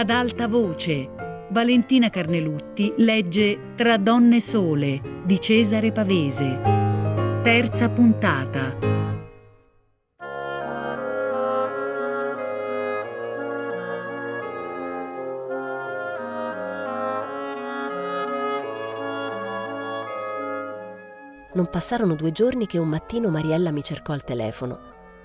Ad alta voce. Valentina Carnelutti legge Tra donne sole di Cesare Pavese. Terza puntata. Non passarono due giorni che un mattino Mariella mi cercò al telefono.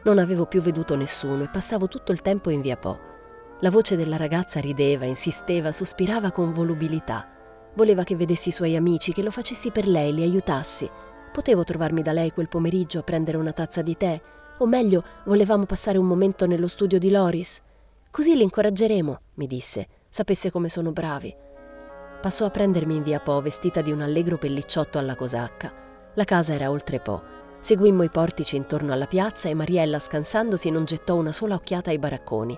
Non avevo più veduto nessuno e passavo tutto il tempo in via Po. La voce della ragazza rideva, insisteva, sospirava con volubilità. Voleva che vedessi i suoi amici, che lo facessi per lei, li aiutassi. Potevo trovarmi da lei quel pomeriggio a prendere una tazza di tè, o meglio, volevamo passare un momento nello studio di Loris. Così li incoraggeremo, mi disse, sapesse come sono bravi. Passò a prendermi in via Po vestita di un allegro pellicciotto alla cosacca. La casa era oltre Po. Seguimmo i portici intorno alla piazza e Mariella, scansandosi, non gettò una sola occhiata ai baracconi.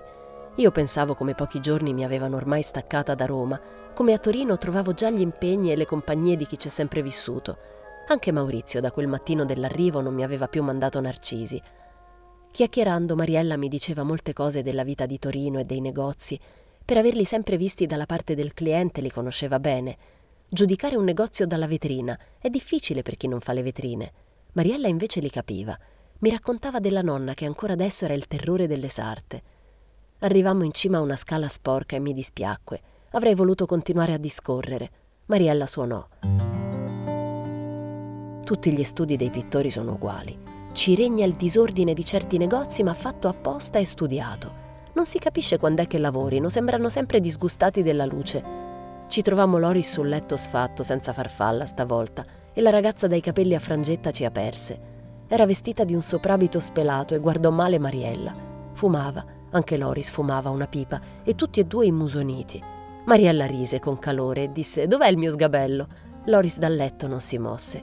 Io pensavo come pochi giorni mi avevano ormai staccata da Roma, come a Torino trovavo già gli impegni e le compagnie di chi c'è sempre vissuto. Anche Maurizio da quel mattino dell'arrivo non mi aveva più mandato narcisi. Chiacchierando Mariella mi diceva molte cose della vita di Torino e dei negozi. Per averli sempre visti dalla parte del cliente li conosceva bene. Giudicare un negozio dalla vetrina è difficile per chi non fa le vetrine. Mariella invece li capiva. Mi raccontava della nonna che ancora adesso era il terrore delle sarte. Arrivammo in cima a una scala sporca e mi dispiacque. Avrei voluto continuare a discorrere. Mariella suonò. Tutti gli studi dei pittori sono uguali. Ci regna il disordine di certi negozi, ma fatto apposta e studiato. Non si capisce quando è che lavorino, sembrano sempre disgustati della luce. Ci trovammo Loris sul letto sfatto, senza farfalla stavolta, e la ragazza dai capelli a frangetta ci aperse. Era vestita di un soprabito spelato e guardò male Mariella. Fumava anche Loris fumava una pipa e tutti e due immusoniti. Mariella rise con calore e disse Dov'è il mio sgabello? Loris dal letto non si mosse.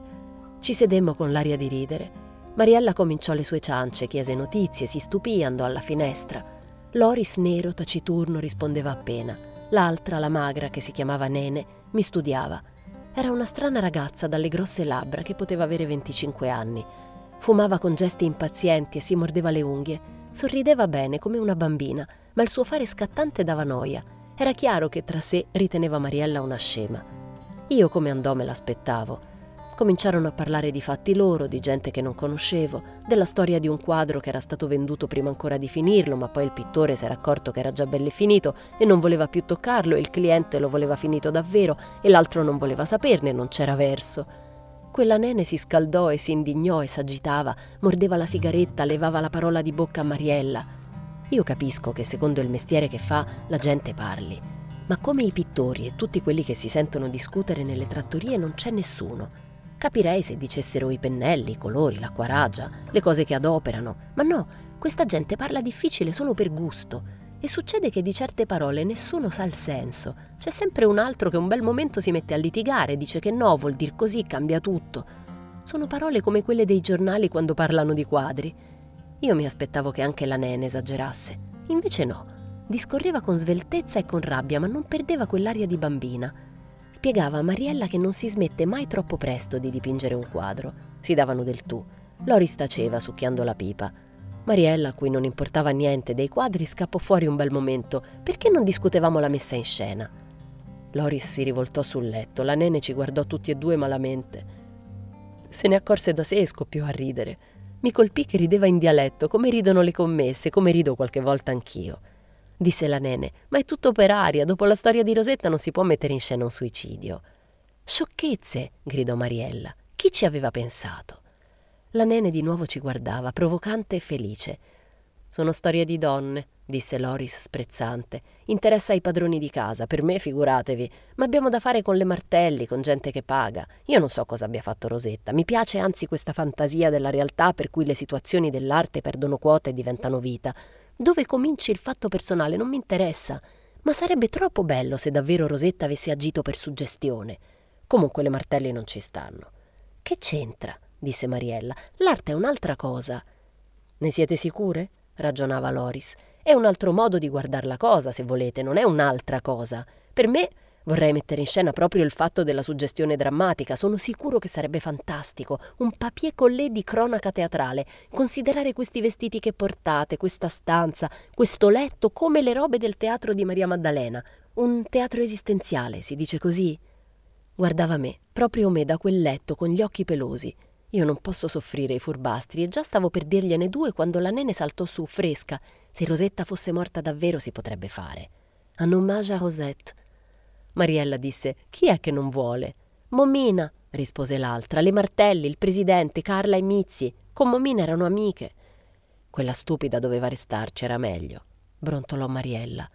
Ci sedemmo con l'aria di ridere. Mariella cominciò le sue ciance, chiese notizie, si stupì, andò alla finestra. Loris, nero, taciturno, rispondeva appena. L'altra, la magra, che si chiamava Nene, mi studiava. Era una strana ragazza dalle grosse labbra che poteva avere 25 anni. Fumava con gesti impazienti e si mordeva le unghie. Sorrideva bene come una bambina, ma il suo fare scattante dava noia. Era chiaro che tra sé riteneva Mariella una scema. Io come andò me l'aspettavo. Cominciarono a parlare di fatti loro, di gente che non conoscevo, della storia di un quadro che era stato venduto prima ancora di finirlo, ma poi il pittore si era accorto che era già bello finito e non voleva più toccarlo il cliente lo voleva finito davvero e l'altro non voleva saperne, non c'era verso. Quella nene si scaldò e si indignò e s'agitava, mordeva la sigaretta, levava la parola di bocca a Mariella. Io capisco che secondo il mestiere che fa la gente parli, ma come i pittori e tutti quelli che si sentono discutere nelle trattorie non c'è nessuno. Capirei se dicessero i pennelli, i colori, l'acquaragia, le cose che adoperano, ma no, questa gente parla difficile solo per gusto e succede che di certe parole nessuno sa il senso. C'è sempre un altro che un bel momento si mette a litigare, dice che no, vuol dir così, cambia tutto. Sono parole come quelle dei giornali quando parlano di quadri. Io mi aspettavo che anche la nene esagerasse. Invece no. Discorreva con sveltezza e con rabbia, ma non perdeva quell'aria di bambina. Spiegava a Mariella che non si smette mai troppo presto di dipingere un quadro. Si davano del tu. Loris taceva succhiando la pipa. Mariella, a cui non importava niente dei quadri, scappò fuori un bel momento. Perché non discutevamo la messa in scena? Loris si rivoltò sul letto, la nene ci guardò tutti e due malamente. Se ne accorse da sé e scoppiò a ridere. Mi colpì che rideva in dialetto, come ridono le commesse, come rido qualche volta anch'io. Disse la nene, ma è tutto per aria, dopo la storia di Rosetta non si può mettere in scena un suicidio. Sciocchezze, gridò Mariella. Chi ci aveva pensato? La nene di nuovo ci guardava, provocante e felice. Sono storie di donne, disse Loris sprezzante. Interessa ai padroni di casa, per me figuratevi, ma abbiamo da fare con le martelli, con gente che paga. Io non so cosa abbia fatto Rosetta, mi piace anzi questa fantasia della realtà per cui le situazioni dell'arte perdono quota e diventano vita. Dove cominci il fatto personale non mi interessa, ma sarebbe troppo bello se davvero Rosetta avesse agito per suggestione. Comunque le martelli non ci stanno. Che c'entra? Disse Mariella. L'arte è un'altra cosa. Ne siete sicure? ragionava Loris. È un altro modo di guardare la cosa, se volete, non è un'altra cosa. Per me Vorrei mettere in scena proprio il fatto della suggestione drammatica. Sono sicuro che sarebbe fantastico. Un papier collé di cronaca teatrale. Considerare questi vestiti che portate, questa stanza, questo letto come le robe del teatro di Maria Maddalena. Un teatro esistenziale, si dice così? Guardava me, proprio me da quel letto con gli occhi pelosi. Io non posso soffrire i furbastri e già stavo per dirgliene due quando la nene saltò su, fresca. Se Rosetta fosse morta davvero si potrebbe fare. Un hommage a Rosette Mariella disse Chi è che non vuole? Momina, rispose l'altra, le Martelli, il presidente, Carla e Mizzi. Con Momina erano amiche. Quella stupida doveva restarci, era meglio, brontolò Mariella.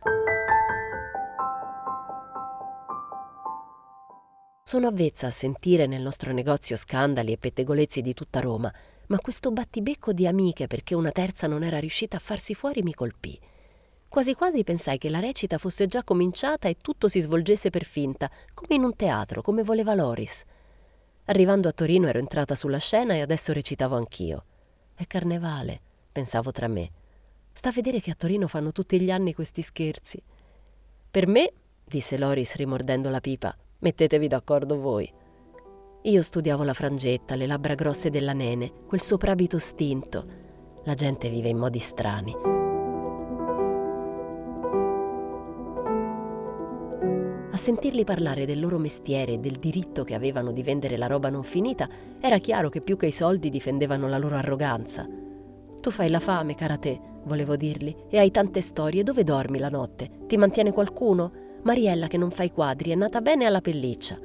Sono avvezza a sentire nel nostro negozio scandali e pettegolezzi di tutta Roma, ma questo battibecco di amiche perché una terza non era riuscita a farsi fuori mi colpì. Quasi quasi pensai che la recita fosse già cominciata e tutto si svolgesse per finta, come in un teatro, come voleva Loris. Arrivando a Torino ero entrata sulla scena e adesso recitavo anch'io. È carnevale, pensavo tra me. Sta a vedere che a Torino fanno tutti gli anni questi scherzi. Per me, disse Loris rimordendo la pipa, mettetevi d'accordo voi. Io studiavo la frangetta, le labbra grosse della nene, quel soprabito stinto. La gente vive in modi strani. A sentirli parlare del loro mestiere e del diritto che avevano di vendere la roba non finita, era chiaro che più che i soldi difendevano la loro arroganza. Tu fai la fame, cara te, volevo dirgli, e hai tante storie. Dove dormi la notte? Ti mantiene qualcuno? Mariella, che non fa i quadri, è nata bene alla pelliccia.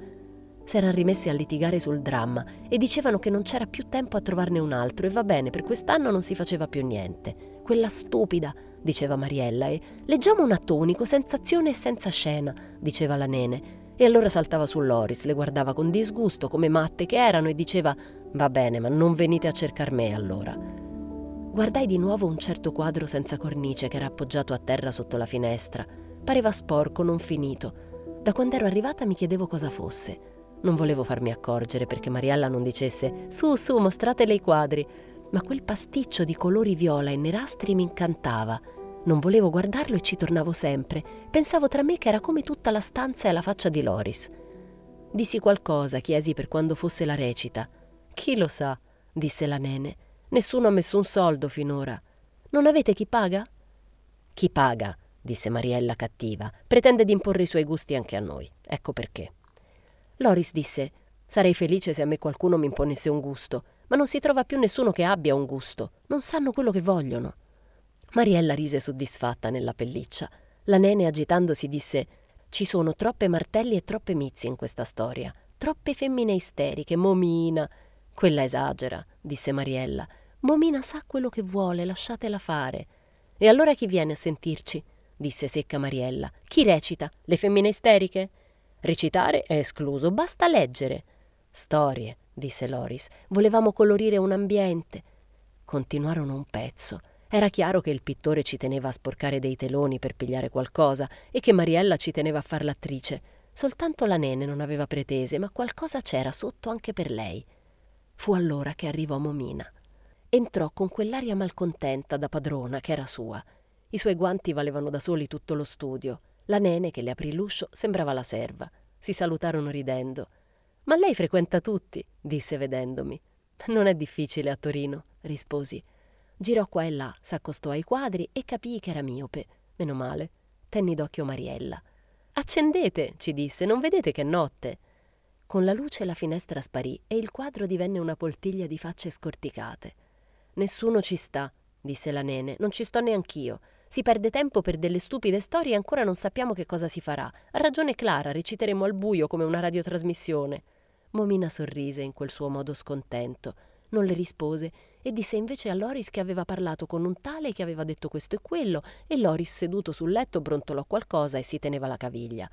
S'erano rimessi a litigare sul dramma e dicevano che non c'era più tempo a trovarne un altro e va bene, per quest'anno non si faceva più niente. Quella stupida, diceva Mariella, e leggiamo un atto unico, senza azione e senza scena, diceva la nene. E allora saltava su Loris, le guardava con disgusto, come matte che erano, e diceva Va bene, ma non venite a cercar me allora. Guardai di nuovo un certo quadro senza cornice che era appoggiato a terra sotto la finestra. Pareva sporco, non finito. Da quando ero arrivata mi chiedevo cosa fosse. Non volevo farmi accorgere perché Mariella non dicesse Su, su, mostratele i quadri. Ma quel pasticcio di colori viola e nerastri mi incantava. Non volevo guardarlo e ci tornavo sempre. Pensavo tra me che era come tutta la stanza e la faccia di Loris. Dissi qualcosa, chiesi per quando fosse la recita. Chi lo sa, disse la nene. Nessuno ha messo un soldo finora. Non avete chi paga? Chi paga, disse Mariella cattiva, pretende di imporre i suoi gusti anche a noi. Ecco perché. Loris disse: Sarei felice se a me qualcuno mi imponesse un gusto, ma non si trova più nessuno che abbia un gusto. Non sanno quello che vogliono. Mariella rise soddisfatta nella pelliccia. La nene agitandosi disse Ci sono troppe martelli e troppe mizzi in questa storia. Troppe femmine isteriche, Momina. Quella esagera, disse Mariella. Momina sa quello che vuole, lasciatela fare. E allora chi viene a sentirci? Disse secca Mariella. Chi recita? Le femmine isteriche? Recitare è escluso, basta leggere. Storie, disse Loris. Volevamo colorire un ambiente. Continuarono un pezzo. Era chiaro che il pittore ci teneva a sporcare dei teloni per pigliare qualcosa e che Mariella ci teneva a far l'attrice. Soltanto la nene non aveva pretese, ma qualcosa c'era sotto anche per lei. Fu allora che arrivò Momina. Entrò con quell'aria malcontenta da padrona che era sua. I suoi guanti valevano da soli tutto lo studio. La nene che le aprì l'uscio sembrava la serva. Si salutarono ridendo. Ma lei frequenta tutti, disse vedendomi. Non è difficile a Torino, risposi. Girò qua e là, s'accostò ai quadri e capii che era miope. Meno male. Tenni d'occhio Mariella. Accendete, ci disse, non vedete che è notte? Con la luce la finestra sparì e il quadro divenne una poltiglia di facce scorticate. Nessuno ci sta, disse la nene, non ci sto neanch'io. Si perde tempo per delle stupide storie e ancora non sappiamo che cosa si farà. Ha ragione Clara, reciteremo al buio come una radiotrasmissione. Momina sorrise in quel suo modo scontento. Non le rispose e disse invece a Loris che aveva parlato con un tale che aveva detto questo e quello, e Loris seduto sul letto brontolò qualcosa e si teneva la caviglia.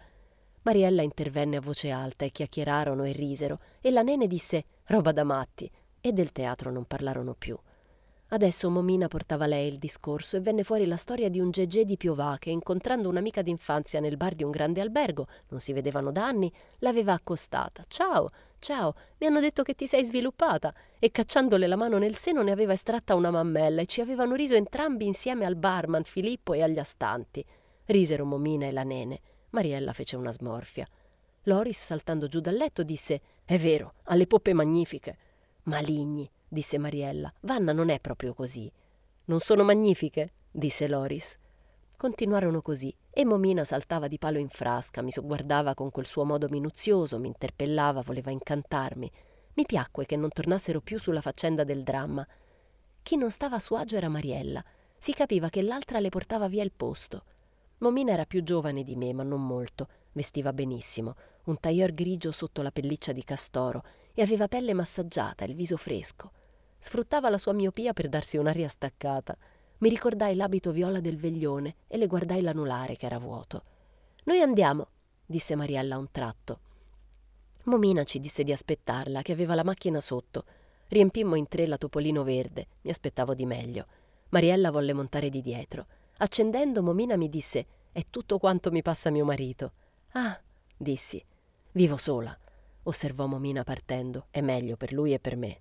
Mariella intervenne a voce alta e chiacchierarono e risero, e la nene disse roba da matti, e del teatro non parlarono più. Adesso Momina portava lei il discorso e venne fuori la storia di un Gegé di Piovà che, incontrando un'amica d'infanzia nel bar di un grande albergo, non si vedevano da anni, l'aveva accostata. Ciao, ciao, mi hanno detto che ti sei sviluppata. E cacciandole la mano nel seno ne aveva estratta una mammella e ci avevano riso entrambi insieme al barman, Filippo e agli astanti. Risero Momina e la nene. Mariella fece una smorfia. Loris, saltando giù dal letto, disse: È vero, ha le poppe magnifiche. Maligni, disse Mariella. Vanna non è proprio così. Non sono magnifiche? disse Loris. Continuarono così e Momina saltava di palo in frasca, mi sogguardava con quel suo modo minuzioso, mi interpellava, voleva incantarmi. Mi piacque che non tornassero più sulla faccenda del dramma. Chi non stava a suo agio era Mariella. Si capiva che l'altra le portava via il posto. Momina era più giovane di me, ma non molto. Vestiva benissimo, un tailleur grigio sotto la pelliccia di castoro e aveva pelle massaggiata, il viso fresco. Sfruttava la sua miopia per darsi un'aria staccata. Mi ricordai l'abito viola del veglione e le guardai l'anulare che era vuoto. Noi andiamo, disse Mariella a un tratto. Momina ci disse di aspettarla, che aveva la macchina sotto. Riempimmo in tre la Topolino verde, mi aspettavo di meglio. Mariella volle montare di dietro. Accendendo, Momina mi disse: È tutto quanto mi passa mio marito. Ah, dissi. Vivo sola, osservò Momina partendo. È meglio per lui e per me.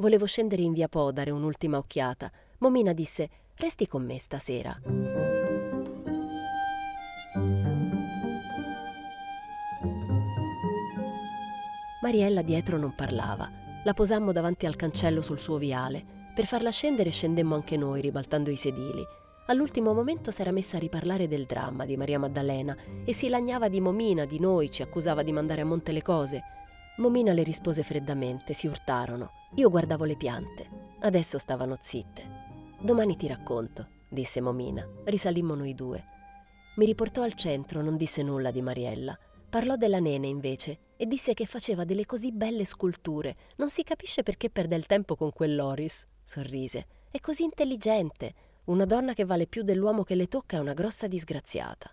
Volevo scendere in via Po, dare un'ultima occhiata. Momina disse: Resti con me stasera. Mariella dietro non parlava. La posammo davanti al cancello sul suo viale. Per farla scendere scendemmo anche noi, ribaltando i sedili. All'ultimo momento s'era messa a riparlare del dramma di Maria Maddalena e si lagnava di Momina, di noi, ci accusava di mandare a monte le cose. Momina le rispose freddamente, si urtarono. Io guardavo le piante. Adesso stavano zitte. Domani ti racconto, disse Momina. Risalimmo noi due. Mi riportò al centro, non disse nulla di Mariella. Parlò della nene invece e disse che faceva delle così belle sculture. Non si capisce perché perde il tempo con quell'Oris. Sorrise. È così intelligente. Una donna che vale più dell'uomo che le tocca è una grossa disgraziata.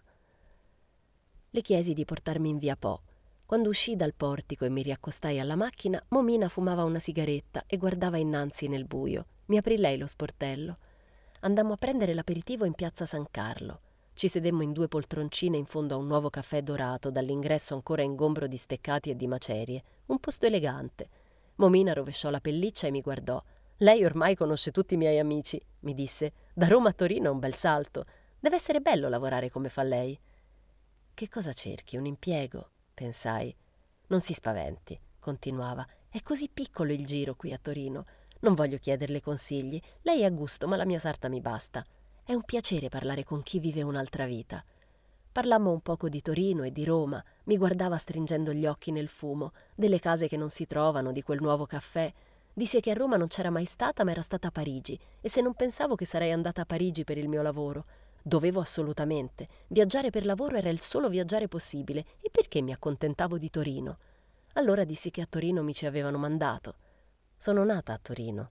Le chiesi di portarmi in via Po. Quando uscii dal portico e mi riaccostai alla macchina, Momina fumava una sigaretta e guardava innanzi nel buio. Mi aprì lei lo sportello. Andammo a prendere l'aperitivo in piazza San Carlo. Ci sedemmo in due poltroncine in fondo a un nuovo caffè dorato, dall'ingresso ancora ingombro di steccati e di macerie. Un posto elegante. Momina rovesciò la pelliccia e mi guardò. Lei ormai conosce tutti i miei amici, mi disse. Da Roma a Torino è un bel salto. Deve essere bello lavorare come fa lei. Che cosa cerchi? Un impiego? Pensai. Non si spaventi, continuava. È così piccolo il giro qui a Torino. Non voglio chiederle consigli. Lei è a gusto, ma la mia sarta mi basta. È un piacere parlare con chi vive un'altra vita. Parlammo un poco di Torino e di Roma. Mi guardava stringendo gli occhi nel fumo, delle case che non si trovano, di quel nuovo caffè. Disse che a Roma non c'era mai stata, ma era stata a Parigi, e se non pensavo che sarei andata a Parigi per il mio lavoro. Dovevo assolutamente. Viaggiare per lavoro era il solo viaggiare possibile, e perché mi accontentavo di Torino? Allora dissi che a Torino mi ci avevano mandato. Sono nata a Torino.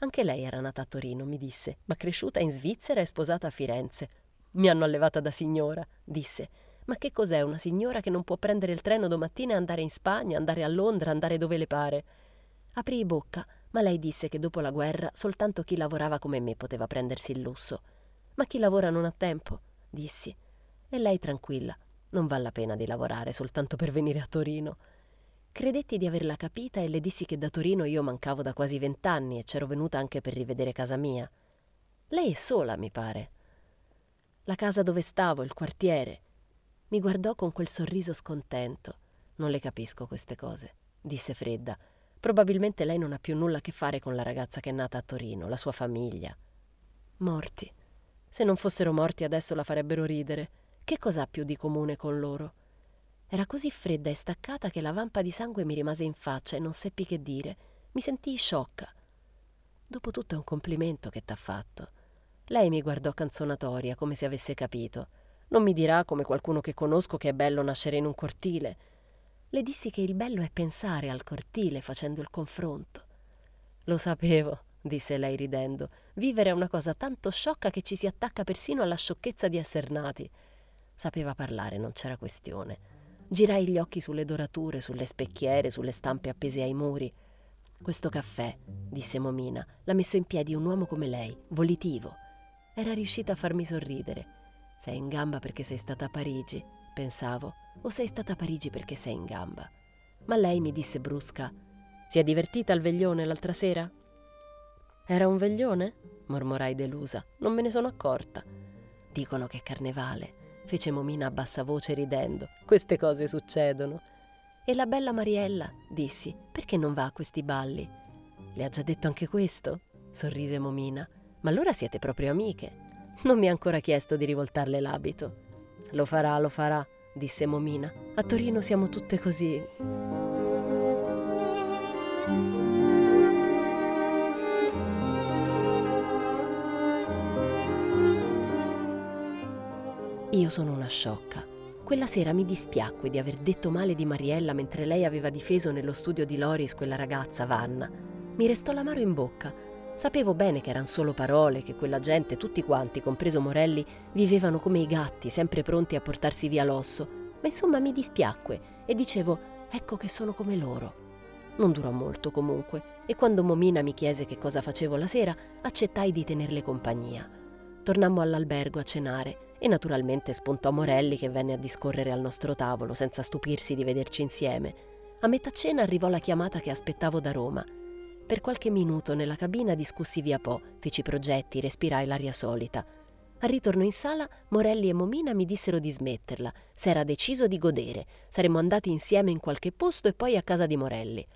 Anche lei era nata a Torino, mi disse, ma cresciuta in Svizzera e sposata a Firenze. Mi hanno allevata da signora, disse. Ma che cos'è una signora che non può prendere il treno domattina e andare in Spagna, andare a Londra, andare dove le pare? Aprii bocca, ma lei disse che dopo la guerra soltanto chi lavorava come me poteva prendersi il lusso. Ma chi lavora non ha tempo, dissi. E lei tranquilla, non vale la pena di lavorare soltanto per venire a Torino. Credetti di averla capita e le dissi che da Torino io mancavo da quasi vent'anni e c'ero venuta anche per rivedere casa mia. Lei è sola, mi pare. La casa dove stavo, il quartiere. Mi guardò con quel sorriso scontento. Non le capisco queste cose, disse fredda. Probabilmente lei non ha più nulla a che fare con la ragazza che è nata a Torino, la sua famiglia. Morti. Se non fossero morti adesso la farebbero ridere. Che cosa ha più di comune con loro? Era così fredda e staccata che la vampa di sangue mi rimase in faccia e non seppi che dire. Mi sentii sciocca. Dopotutto è un complimento che t'ha fatto. Lei mi guardò canzonatoria, come se avesse capito. Non mi dirà, come qualcuno che conosco, che è bello nascere in un cortile. Le dissi che il bello è pensare al cortile facendo il confronto. Lo sapevo, disse lei ridendo. Vivere è una cosa tanto sciocca che ci si attacca persino alla sciocchezza di esser nati. Sapeva parlare, non c'era questione. Girai gli occhi sulle dorature, sulle specchiere, sulle stampe appese ai muri. Questo caffè, disse Momina, l'ha messo in piedi un uomo come lei, volitivo. Era riuscita a farmi sorridere. Sei in gamba perché sei stata a Parigi, pensavo, o sei stata a Parigi perché sei in gamba. Ma lei mi disse brusca: Si è divertita al veglione l'altra sera? Era un veglione? mormorai delusa. Non me ne sono accorta. Dicono che è carnevale. fece Momina a bassa voce ridendo. Queste cose succedono. E la bella Mariella, dissi, perché non va a questi balli? Le ha già detto anche questo? sorrise Momina. Ma allora siete proprio amiche. Non mi ha ancora chiesto di rivoltarle l'abito. Lo farà, lo farà, disse Momina. A Torino siamo tutte così. Io sono una sciocca. Quella sera mi dispiacque di aver detto male di Mariella mentre lei aveva difeso nello studio di Loris quella ragazza, Vanna. Mi restò l'amaro in bocca. Sapevo bene che erano solo parole, che quella gente, tutti quanti, compreso Morelli, vivevano come i gatti, sempre pronti a portarsi via l'osso. Ma insomma mi dispiacque e dicevo, ecco che sono come loro. Non durò molto comunque e quando Momina mi chiese che cosa facevo la sera, accettai di tenerle compagnia. Tornammo all'albergo a cenare e naturalmente spuntò Morelli che venne a discorrere al nostro tavolo senza stupirsi di vederci insieme. A metà cena arrivò la chiamata che aspettavo da Roma. Per qualche minuto nella cabina discussi via Po, feci progetti, respirai l'aria solita. Al ritorno in sala, Morelli e Momina mi dissero di smetterla, s'era deciso di godere, saremmo andati insieme in qualche posto e poi a casa di Morelli.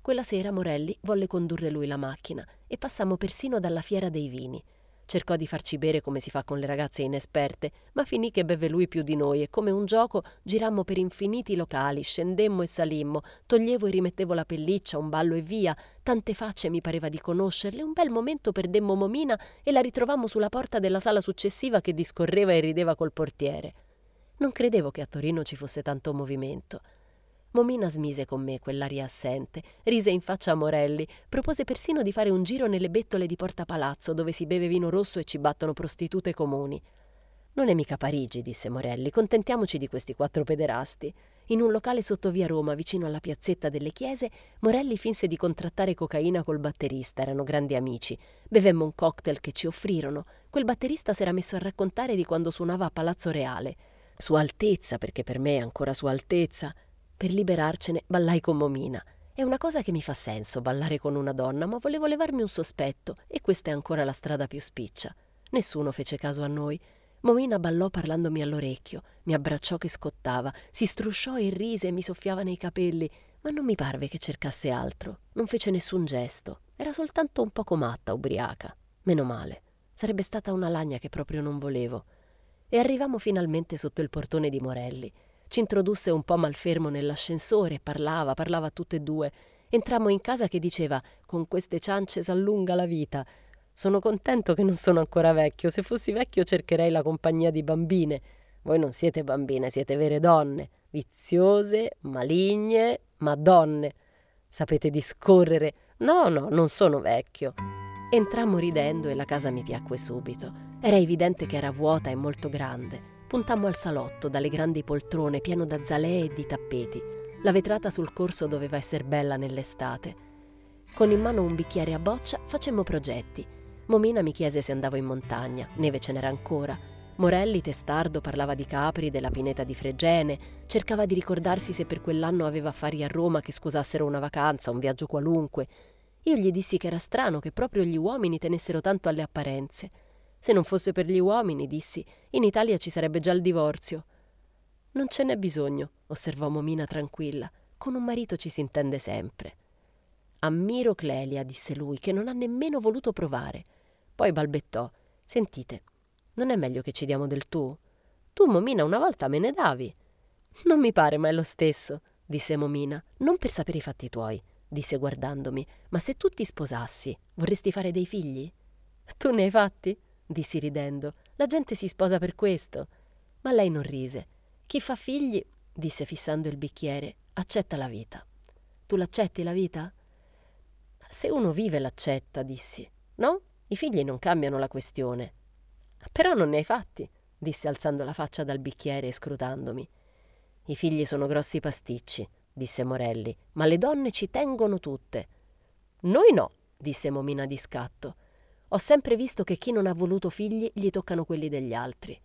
Quella sera Morelli volle condurre lui la macchina e passammo persino dalla fiera dei vini. Cercò di farci bere come si fa con le ragazze inesperte, ma finì che beve lui più di noi e come un gioco girammo per infiniti locali, scendemmo e salimmo, toglievo e rimettevo la pelliccia, un ballo e via, tante facce mi pareva di conoscerle, un bel momento perdemmo Momina e la ritrovammo sulla porta della sala successiva che discorreva e rideva col portiere. Non credevo che a Torino ci fosse tanto movimento. Momina smise con me quell'aria assente, rise in faccia a Morelli, propose persino di fare un giro nelle bettole di Porta Palazzo dove si beve vino rosso e ci battono prostitute comuni. Non è mica Parigi, disse Morelli, contentiamoci di questi quattro pederasti. In un locale sotto via Roma, vicino alla piazzetta delle chiese, Morelli finse di contrattare cocaina col batterista, erano grandi amici. Bevemmo un cocktail che ci offrirono. Quel batterista s'era messo a raccontare di quando suonava a Palazzo Reale. Sua Altezza, perché per me è ancora Sua Altezza, per liberarcene ballai con Momina. È una cosa che mi fa senso ballare con una donna, ma volevo levarmi un sospetto e questa è ancora la strada più spiccia. Nessuno fece caso a noi. Momina ballò parlandomi all'orecchio, mi abbracciò che scottava, si strusciò e rise e mi soffiava nei capelli, ma non mi parve che cercasse altro. Non fece nessun gesto. Era soltanto un poco matta, ubriaca. Meno male. Sarebbe stata una lagna che proprio non volevo. E arrivammo finalmente sotto il portone di Morelli. Ci introdusse un po' malfermo nell'ascensore, parlava, parlava a tutte e due. Entrammo in casa che diceva: Con queste ciance s'allunga la vita. Sono contento che non sono ancora vecchio. Se fossi vecchio cercherei la compagnia di bambine. Voi non siete bambine, siete vere donne, viziose, maligne, ma donne. Sapete discorrere. No, no, non sono vecchio. Entrammo ridendo e la casa mi piacque subito. Era evidente che era vuota e molto grande. Puntammo al salotto, dalle grandi poltrone, pieno d'azzalee e di tappeti. La vetrata sul corso doveva essere bella nell'estate. Con in mano un bicchiere a boccia facemmo progetti. Momina mi chiese se andavo in montagna, neve ce n'era ancora. Morelli, testardo, parlava di Capri, della pineta di Fregene, cercava di ricordarsi se per quell'anno aveva affari a Roma che scusassero una vacanza, un viaggio qualunque. Io gli dissi che era strano che proprio gli uomini tenessero tanto alle apparenze. Se non fosse per gli uomini, dissi, in Italia ci sarebbe già il divorzio. Non ce n'è bisogno, osservò Momina tranquilla. Con un marito ci si intende sempre. Ammiro Clelia, disse lui, che non ha nemmeno voluto provare. Poi balbettò. Sentite, non è meglio che ci diamo del tu? Tu, Momina, una volta me ne davi. Non mi pare, ma è lo stesso, disse Momina. Non per sapere i fatti tuoi, disse guardandomi, ma se tu ti sposassi, vorresti fare dei figli? Tu ne hai fatti? Dissi ridendo. La gente si sposa per questo. Ma lei non rise. Chi fa figli, disse fissando il bicchiere, accetta la vita. Tu l'accetti la vita? Se uno vive l'accetta, dissi. No? I figli non cambiano la questione. Però non ne hai fatti, disse alzando la faccia dal bicchiere e scrutandomi. I figli sono grossi pasticci, disse Morelli, ma le donne ci tengono tutte. Noi no, disse Momina di scatto. Ho sempre visto che chi non ha voluto figli gli toccano quelli degli altri.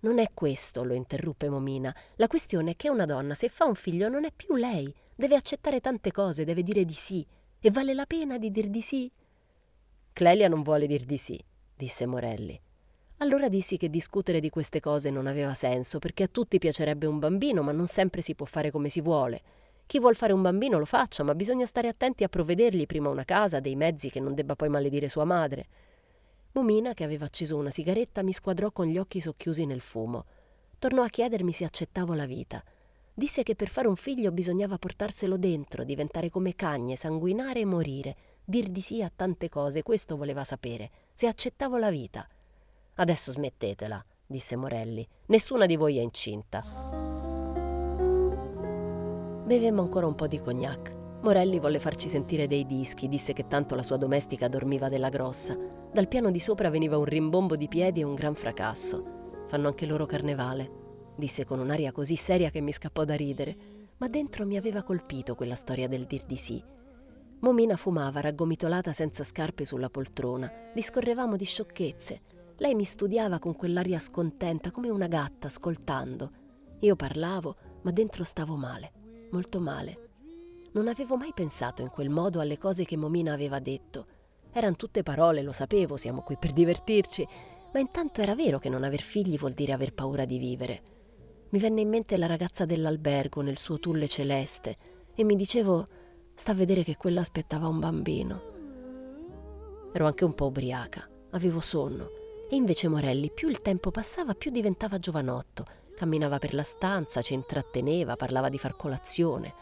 Non è questo, lo interruppe Momina. La questione è che una donna, se fa un figlio, non è più lei. Deve accettare tante cose, deve dire di sì. E vale la pena di dir di sì? Clelia non vuole dir di sì, disse Morelli. Allora dissi che discutere di queste cose non aveva senso, perché a tutti piacerebbe un bambino, ma non sempre si può fare come si vuole. Chi vuol fare un bambino lo faccia, ma bisogna stare attenti a provvedergli prima una casa, dei mezzi che non debba poi maledire sua madre. Momina, che aveva acceso una sigaretta, mi squadrò con gli occhi socchiusi nel fumo. Tornò a chiedermi se accettavo la vita. Disse che per fare un figlio bisognava portarselo dentro, diventare come cagne, sanguinare e morire, dir di sì a tante cose, questo voleva sapere, se accettavo la vita. Adesso smettetela, disse Morelli. Nessuna di voi è incinta. Bevemmo ancora un po' di cognac. Morelli volle farci sentire dei dischi, disse che tanto la sua domestica dormiva della grossa. Dal piano di sopra veniva un rimbombo di piedi e un gran fracasso. Fanno anche loro carnevale, disse con un'aria così seria che mi scappò da ridere, ma dentro mi aveva colpito quella storia del dir di sì. Momina fumava raggomitolata senza scarpe sulla poltrona, discorrevamo di sciocchezze, lei mi studiava con quell'aria scontenta, come una gatta, ascoltando. Io parlavo, ma dentro stavo male, molto male. Non avevo mai pensato in quel modo alle cose che Momina aveva detto. Eran tutte parole, lo sapevo, siamo qui per divertirci, ma intanto era vero che non aver figli vuol dire aver paura di vivere. Mi venne in mente la ragazza dell'albergo nel suo tulle celeste e mi dicevo, sta a vedere che quella aspettava un bambino. Ero anche un po' ubriaca, avevo sonno e invece Morelli, più il tempo passava, più diventava giovanotto. Camminava per la stanza, ci intratteneva, parlava di far colazione.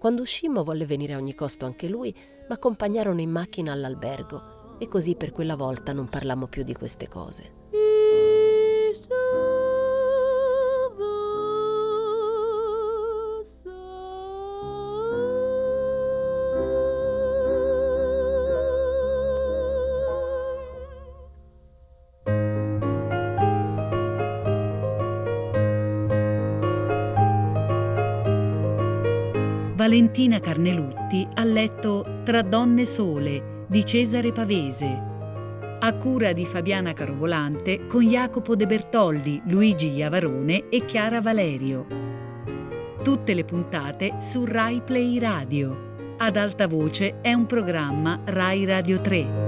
Quando uscimmo volle venire a ogni costo anche lui, ma accompagnarono in macchina all'albergo e così per quella volta non parlammo più di queste cose. Valentina Carnelutti ha letto Tra donne sole di Cesare Pavese, a cura di Fabiana Carovolante con Jacopo De Bertoldi, Luigi Iavarone e Chiara Valerio. Tutte le puntate su Rai Play Radio. Ad alta voce è un programma Rai Radio 3.